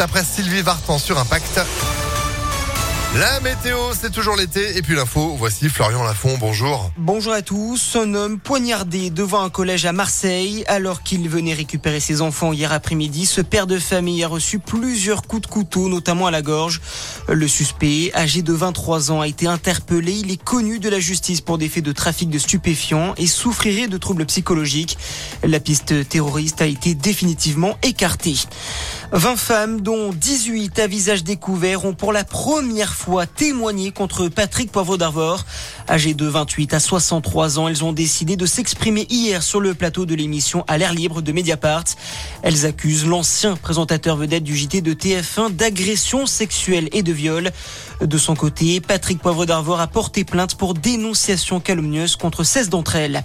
après Sylvie Vartan sur Impact. La météo, c'est toujours l'été. Et puis l'info, voici Florian Lafont, bonjour. Bonjour à tous. Un homme poignardé devant un collège à Marseille alors qu'il venait récupérer ses enfants hier après-midi. Ce père de famille a reçu plusieurs coups de couteau, notamment à la gorge. Le suspect, âgé de 23 ans, a été interpellé. Il est connu de la justice pour des faits de trafic de stupéfiants et souffrirait de troubles psychologiques. La piste terroriste a été définitivement écartée. 20 femmes, dont 18 à visage découvert, ont pour la première fois témoigné contre Patrick Poivre d'Arvor. Âgées de 28 à 63 ans, elles ont décidé de s'exprimer hier sur le plateau de l'émission à l'air libre de Mediapart. Elles accusent l'ancien présentateur vedette du JT de TF1 d'agression sexuelle et de viol. De son côté, Patrick Poivre d'Arvor a porté plainte pour dénonciation calomnieuse contre 16 d'entre elles.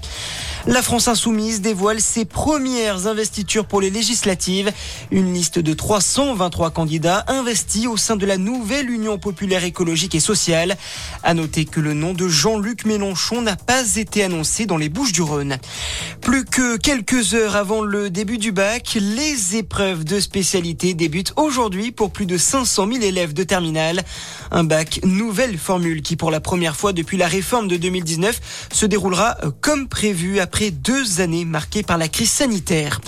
La France insoumise dévoile ses premières investitures pour les législatives. Une liste de 323 candidats investis au sein de la nouvelle Union populaire écologique et sociale. À noter que le nom de Jean-Luc Mélenchon n'a pas été annoncé dans les Bouches du Rhône. Plus que quelques heures avant le début du bac, les épreuves de spécialité débutent aujourd'hui pour plus de 500 000 élèves de terminale. Un bac nouvelle formule qui pour la première fois depuis la réforme de 2019 se déroulera comme prévu après deux années marquées par la crise sanitaire.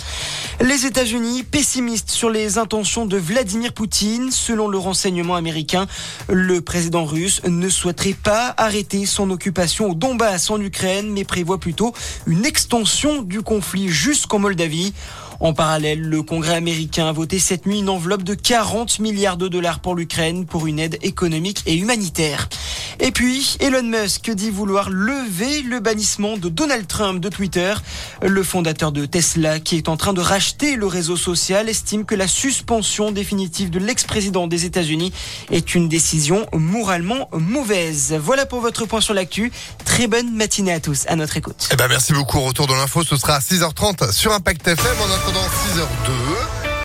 Les États-Unis pessimistes sur les intentions de Vladimir Poutine. Selon le renseignement américain, le président russe ne souhaiterait pas arrêter son occupation au Donbass en Ukraine, mais prévoit plutôt une extension du conflit jusqu'en Moldavie. En parallèle, le Congrès américain a voté cette nuit une enveloppe de 40 milliards de dollars pour l'Ukraine pour une aide économique et humanitaire. Et puis, Elon Musk dit vouloir lever le bannissement de Donald Trump de Twitter. Le fondateur de Tesla, qui est en train de racheter le réseau social, estime que la suspension définitive de l'ex-président des États-Unis est une décision moralement mauvaise. Voilà pour votre point sur l'actu. Très bonne matinée à tous. À notre écoute. Eh ben, merci beaucoup. Retour de l'info, ce sera à 6h30 sur Impact FM. En attendant 6h02.